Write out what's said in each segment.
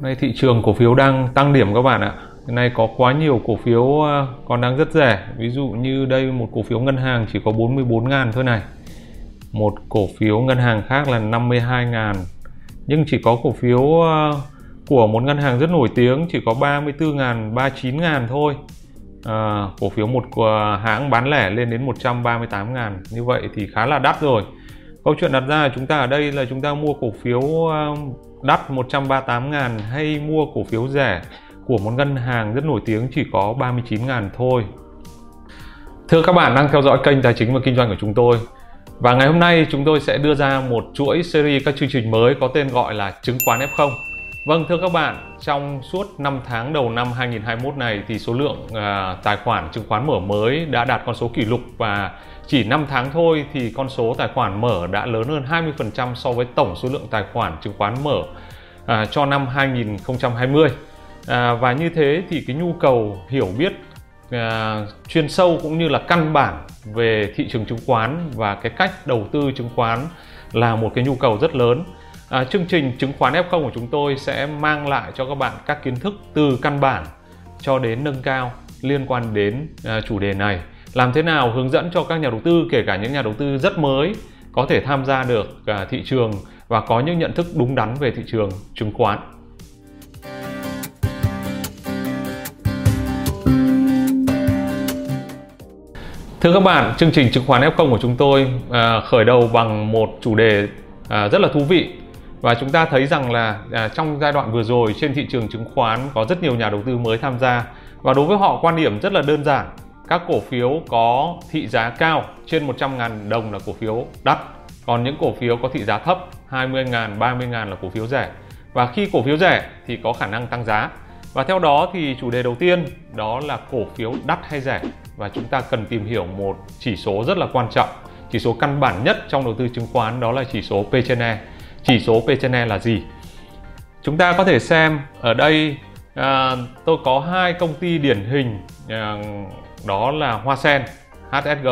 Nay thị trường cổ phiếu đang tăng điểm các bạn ạ. Hiện nay có quá nhiều cổ phiếu ờ, còn đang rất rẻ. Ví dụ như đây một cổ phiếu ngân hàng chỉ có 44 ngàn thôi này. Một cổ phiếu ngân hàng khác là 52 ngàn. Nhưng chỉ có cổ phiếu ờ, của một ngân hàng rất nổi tiếng chỉ có 34 ngàn, 39 ngàn thôi. À, cổ phiếu một hãng bán lẻ lên đến 138 ngàn. Như vậy thì khá là đắt rồi. Câu chuyện đặt ra chúng ta ở đây là chúng ta mua cổ phiếu ờ, đắt 138 ngàn hay mua cổ phiếu rẻ của một ngân hàng rất nổi tiếng chỉ có 39 ngàn thôi. Thưa các bạn đang theo dõi kênh Tài chính và Kinh doanh của chúng tôi. Và ngày hôm nay chúng tôi sẽ đưa ra một chuỗi series các chương trình mới có tên gọi là chứng khoán F0. Vâng thưa các bạn, trong suốt 5 tháng đầu năm 2021 này thì số lượng à, tài khoản chứng khoán mở mới đã đạt con số kỷ lục và chỉ 5 tháng thôi thì con số tài khoản mở đã lớn hơn 20% so với tổng số lượng tài khoản chứng khoán mở à, cho năm 2020. À, và như thế thì cái nhu cầu hiểu biết à, chuyên sâu cũng như là căn bản về thị trường chứng khoán và cái cách đầu tư chứng khoán là một cái nhu cầu rất lớn. À, chương trình chứng khoán F0 của chúng tôi sẽ mang lại cho các bạn các kiến thức từ căn bản cho đến nâng cao liên quan đến à, chủ đề này làm thế nào hướng dẫn cho các nhà đầu tư kể cả những nhà đầu tư rất mới có thể tham gia được à, thị trường và có những nhận thức đúng đắn về thị trường chứng khoán? Thưa các bạn, chương trình chứng khoán F0 của chúng tôi à, khởi đầu bằng một chủ đề à, rất là thú vị. Và chúng ta thấy rằng là à, trong giai đoạn vừa rồi trên thị trường chứng khoán có rất nhiều nhà đầu tư mới tham gia. Và đối với họ quan điểm rất là đơn giản các cổ phiếu có thị giá cao trên 100.000 đồng là cổ phiếu đắt. Còn những cổ phiếu có thị giá thấp 20.000, 30.000 là cổ phiếu rẻ. Và khi cổ phiếu rẻ thì có khả năng tăng giá. Và theo đó thì chủ đề đầu tiên đó là cổ phiếu đắt hay rẻ. Và chúng ta cần tìm hiểu một chỉ số rất là quan trọng. Chỉ số căn bản nhất trong đầu tư chứng khoán đó là chỉ số P trên E chỉ số P trên E là gì? Chúng ta có thể xem ở đây à, tôi có hai công ty điển hình à, đó là Hoa Sen, HSG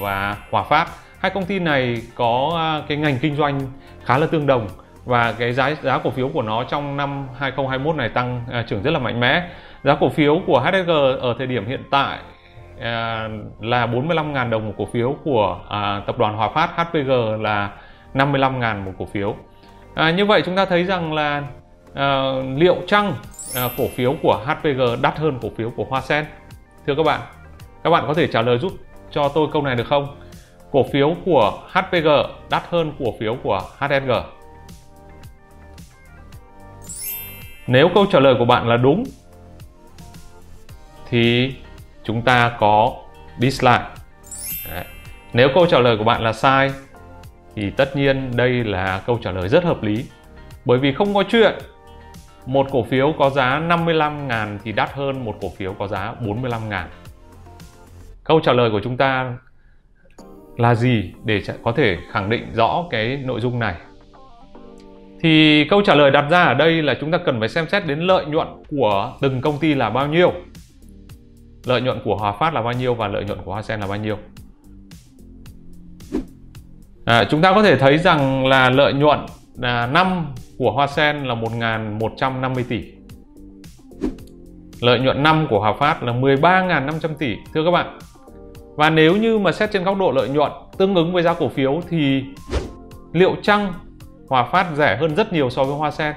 và Hòa Phát. Hai công ty này có à, cái ngành kinh doanh khá là tương đồng và cái giá giá cổ phiếu của nó trong năm 2021 này tăng à, trưởng rất là mạnh mẽ. Giá cổ phiếu của HSG ở thời điểm hiện tại à, là 45.000 đồng một cổ phiếu của à, tập đoàn Hòa Phát HPG là 55.000 một cổ phiếu. À, như vậy chúng ta thấy rằng là à, liệu chăng à, cổ phiếu của HPG đắt hơn cổ phiếu của Hoa Sen? Thưa các bạn, các bạn có thể trả lời giúp cho tôi câu này được không? Cổ phiếu của HPG đắt hơn cổ phiếu của HSG. Nếu câu trả lời của bạn là đúng, thì chúng ta có dislike. Đấy. Nếu câu trả lời của bạn là sai, thì tất nhiên đây là câu trả lời rất hợp lý. Bởi vì không có chuyện, một cổ phiếu có giá 55.000 thì đắt hơn một cổ phiếu có giá 45.000 câu trả lời của chúng ta là gì để có thể khẳng định rõ cái nội dung này? Thì câu trả lời đặt ra ở đây là chúng ta cần phải xem xét đến lợi nhuận của từng công ty là bao nhiêu. Lợi nhuận của Hòa Phát là bao nhiêu và lợi nhuận của Hoa Sen là bao nhiêu? À, chúng ta có thể thấy rằng là lợi nhuận là năm của Hoa Sen là 1.150 tỷ. Lợi nhuận năm của Hòa Phát là 13.500 tỷ. Thưa các bạn và nếu như mà xét trên góc độ lợi nhuận tương ứng với giá cổ phiếu thì liệu chăng Hòa Phát rẻ hơn rất nhiều so với Hoa Sen?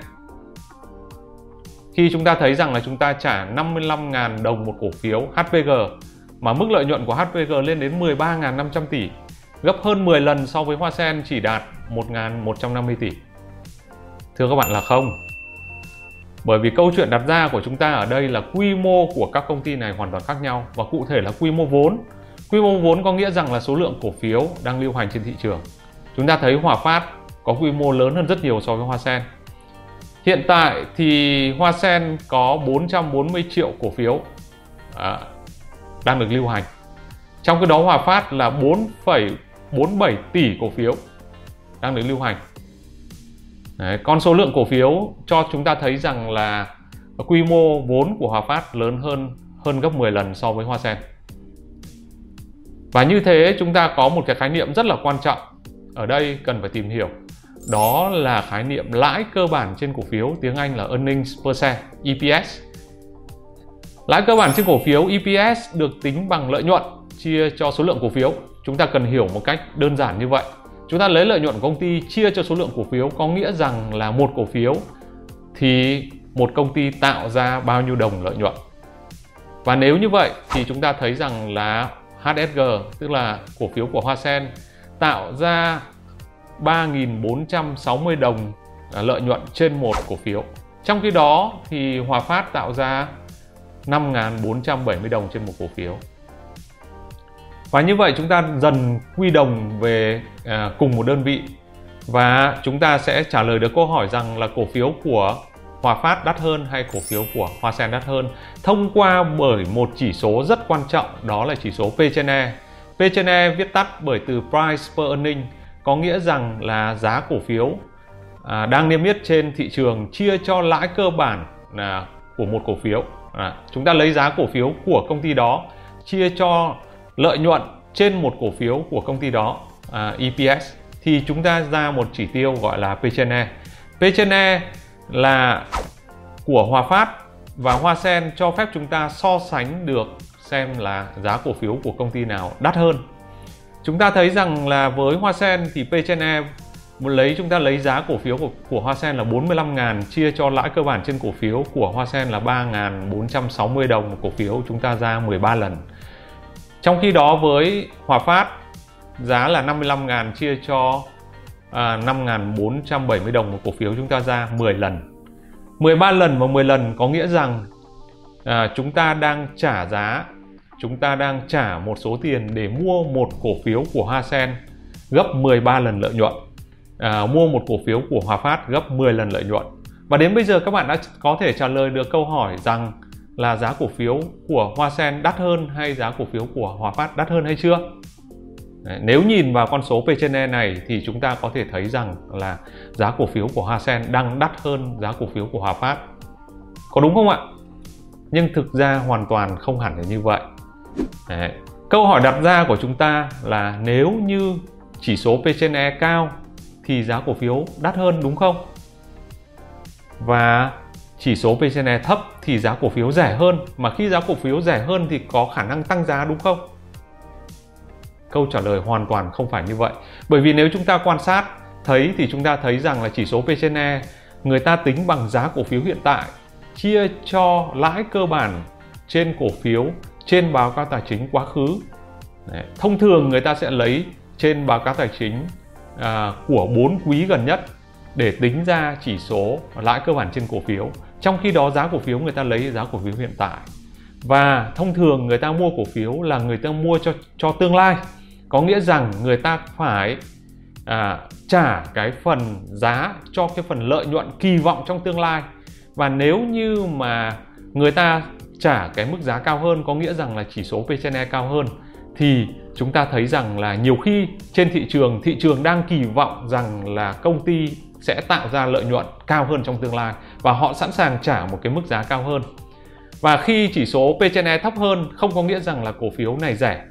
Khi chúng ta thấy rằng là chúng ta trả 55.000 đồng một cổ phiếu HPG mà mức lợi nhuận của HPG lên đến 13.500 tỷ, gấp hơn 10 lần so với Hoa Sen chỉ đạt 1.150 tỷ. Thưa các bạn là không. Bởi vì câu chuyện đặt ra của chúng ta ở đây là quy mô của các công ty này hoàn toàn khác nhau và cụ thể là quy mô vốn Quy mô vốn có nghĩa rằng là số lượng cổ phiếu đang lưu hành trên thị trường. Chúng ta thấy Hòa Phát có quy mô lớn hơn rất nhiều so với Hoa Sen. Hiện tại thì Hoa Sen có 440 triệu cổ phiếu à, đang được lưu hành. Trong cái đó Hòa Phát là 4,47 tỷ cổ phiếu đang được lưu hành. Đấy, con số lượng cổ phiếu cho chúng ta thấy rằng là quy mô vốn của Hòa Phát lớn hơn hơn gấp 10 lần so với Hoa Sen. Và như thế chúng ta có một cái khái niệm rất là quan trọng ở đây cần phải tìm hiểu. đó là khái niệm lãi cơ bản trên cổ phiếu, tiếng Anh là earnings per share EPS lãi cơ bản trên cổ phiếu EPS được tính bằng lợi nhuận, chia cho số lượng cổ phiếu. Chúng ta cần hiểu một cách đơn giản như vậy. Chúng ta lấy lợi nhuận của công ty, chia cho số lượng cổ phiếu, có nghĩa rằng là một cổ phiếu thì một công ty tạo ra bao nhiêu đồng lợi nhuận. Và nếu như vậy thì chúng ta thấy rằng là HSG tức là cổ phiếu của Hoa Sen, tạo ra 3.460 đồng à, lợi nhuận trên một cổ phiếu. Trong khi đó thì Hòa Phát tạo ra 5.470 đồng trên một cổ phiếu. Và như vậy chúng ta dần quy đồng về à, cùng một đơn vị và chúng ta sẽ trả lời được câu hỏi rằng là cổ phiếu của Hòa Phát đắt hơn hay cổ phiếu của Hoa Sen đắt hơn? Thông qua bởi một chỉ số rất quan trọng đó là chỉ số P/E P/E viết tắt bởi từ Price per Earning có nghĩa rằng là giá cổ phiếu à, đang niêm yết trên thị trường chia cho lãi cơ bản là của một cổ phiếu. À, chúng ta lấy giá cổ phiếu của công ty đó chia cho lợi nhuận trên một cổ phiếu của công ty đó à, EPS thì chúng ta ra một chỉ tiêu gọi là P/E P/E là của Hòa Phát và Hoa Sen cho phép chúng ta so sánh được xem là giá cổ phiếu của công ty nào đắt hơn. Chúng ta thấy rằng là với Hoa Sen thì P/E lấy chúng ta lấy giá cổ phiếu của, của Hoa Sen là 45.000 chia cho lãi cơ bản trên cổ phiếu của Hoa Sen là 3.460 đồng một cổ phiếu chúng ta ra 13 lần. Trong khi đó với Hòa Phát giá là 55.000 chia cho à, 5.470 đồng một cổ phiếu chúng ta ra 10 lần. 13 lần và 10 lần có nghĩa rằng à, chúng ta đang trả giá chúng ta đang trả một số tiền để mua một cổ phiếu của Hoa Sen gấp 13 lần lợi nhuận. À, mua một cổ phiếu của Hòa Phát gấp 10 lần lợi nhuận. Và đến bây giờ các bạn đã có thể trả lời được câu hỏi rằng là giá cổ phiếu của Hoa Sen đắt hơn hay giá cổ phiếu của Hòa Phát đắt hơn hay chưa? Nếu nhìn vào con số P trên E này thì chúng ta có thể thấy rằng là giá cổ phiếu của Hoa Sen đang đắt hơn giá cổ phiếu của Hòa Phát. Có đúng không ạ? Nhưng thực ra hoàn toàn không hẳn là như vậy. Đấy. Câu hỏi đặt ra của chúng ta là nếu như chỉ số P trên E cao thì giá cổ phiếu đắt hơn đúng không? Và chỉ số P trên E thấp thì giá cổ phiếu rẻ hơn mà khi giá cổ phiếu rẻ hơn thì có khả năng tăng giá đúng không? Câu trả lời hoàn toàn không phải như vậy. Bởi vì nếu chúng ta quan sát thấy thì chúng ta thấy rằng là chỉ số P/E người ta tính bằng giá cổ phiếu hiện tại chia cho lãi cơ bản trên cổ phiếu trên báo cáo tài chính quá khứ. Đấy. Thông thường người ta sẽ lấy trên báo cáo tài chính à, của 4 quý gần nhất để tính ra chỉ số lãi cơ bản trên cổ phiếu. Trong khi đó giá cổ phiếu người ta lấy giá cổ phiếu hiện tại. Và thông thường người ta mua cổ phiếu là người ta mua cho cho tương lai có nghĩa rằng người ta phải à, trả cái phần giá cho cái phần lợi nhuận kỳ vọng trong tương lai. Và nếu như mà người ta trả cái mức giá cao hơn có nghĩa rằng là chỉ số P/E cao hơn thì chúng ta thấy rằng là nhiều khi trên thị trường thị trường đang kỳ vọng rằng là công ty sẽ tạo ra lợi nhuận cao hơn trong tương lai và họ sẵn sàng trả một cái mức giá cao hơn. Và khi chỉ số P/E thấp hơn không có nghĩa rằng là cổ phiếu này rẻ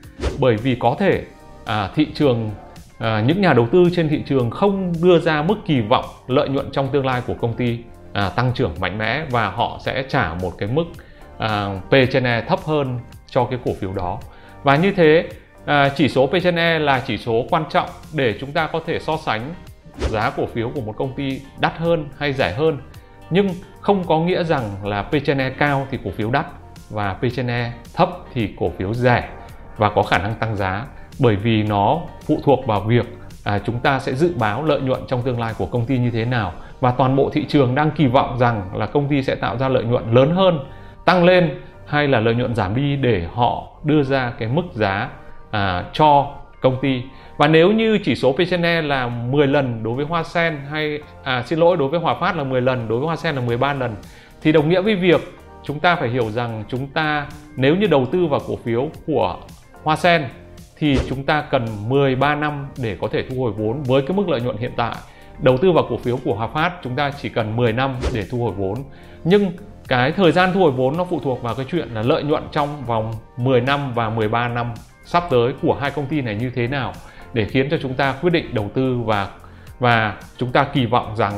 bởi vì có thể à, thị trường à, những nhà đầu tư trên thị trường không đưa ra mức kỳ vọng lợi nhuận trong tương lai của công ty à, tăng trưởng mạnh mẽ và họ sẽ trả một cái mức à, P trên E thấp hơn cho cái cổ phiếu đó. Và như thế à, chỉ số P trên E là chỉ số quan trọng để chúng ta có thể so sánh giá cổ phiếu của một công ty đắt hơn hay rẻ hơn. Nhưng không có nghĩa rằng là P trên E cao thì cổ phiếu đắt và P trên E thấp thì cổ phiếu rẻ và có khả năng tăng giá bởi vì nó phụ thuộc vào việc à, chúng ta sẽ dự báo lợi nhuận trong tương lai của công ty như thế nào. Và toàn bộ thị trường đang kỳ vọng rằng là công ty sẽ tạo ra lợi nhuận lớn hơn tăng lên hay là lợi nhuận giảm đi để họ đưa ra cái mức giá à, cho công ty. Và nếu như chỉ số P/E là 10 lần đối với Hoa Sen hay à xin lỗi đối với Hòa Phát là 10 lần đối với Hoa Sen là 13 lần thì đồng nghĩa với việc chúng ta phải hiểu rằng chúng ta nếu như đầu tư vào cổ phiếu của Hoa Sen thì chúng ta cần 13 năm để có thể thu hồi vốn với cái mức lợi nhuận hiện tại. Đầu tư vào cổ phiếu của Hòa Phát, chúng ta chỉ cần 10 năm để thu hồi vốn. Nhưng cái thời gian thu hồi vốn nó phụ thuộc vào cái chuyện là lợi nhuận trong vòng 10 năm và 13 năm sắp tới của hai công ty này như thế nào để khiến cho chúng ta quyết định đầu tư và và chúng ta kỳ vọng rằng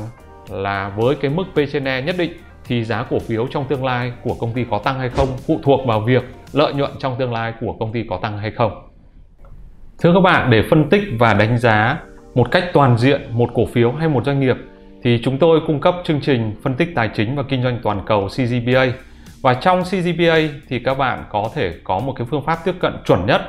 là với cái mức p e nhất định thì giá cổ phiếu trong tương lai của công ty có tăng hay không phụ thuộc vào việc lợi nhuận trong tương lai của công ty có tăng hay không. Thưa các bạn, để phân tích và đánh giá một cách toàn diện một cổ phiếu hay một doanh nghiệp thì chúng tôi cung cấp chương trình phân tích tài chính và kinh doanh toàn cầu CGPA. Và trong CGPA thì các bạn có thể có một cái phương pháp tiếp cận chuẩn nhất,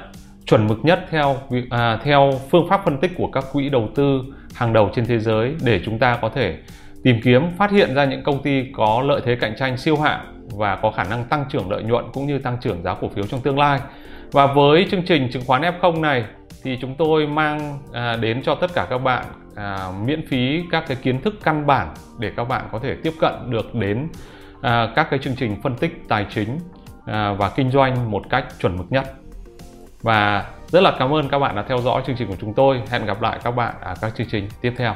chuẩn mực nhất theo à, theo phương pháp phân tích của các quỹ đầu tư hàng đầu trên thế giới để chúng ta có thể tìm kiếm phát hiện ra những công ty có lợi thế cạnh tranh siêu hạng và có khả năng tăng trưởng lợi nhuận cũng như tăng trưởng giá cổ phiếu trong tương lai. Và với chương trình chứng khoán F0 này thì chúng tôi mang à, đến cho tất cả các bạn à, miễn phí các cái kiến thức căn bản để các bạn có thể tiếp cận được đến à, các cái chương trình phân tích tài chính à, và kinh doanh một cách chuẩn mực nhất. Và rất là cảm ơn các bạn đã theo dõi chương trình của chúng tôi. Hẹn gặp lại các bạn ở các chương trình tiếp theo.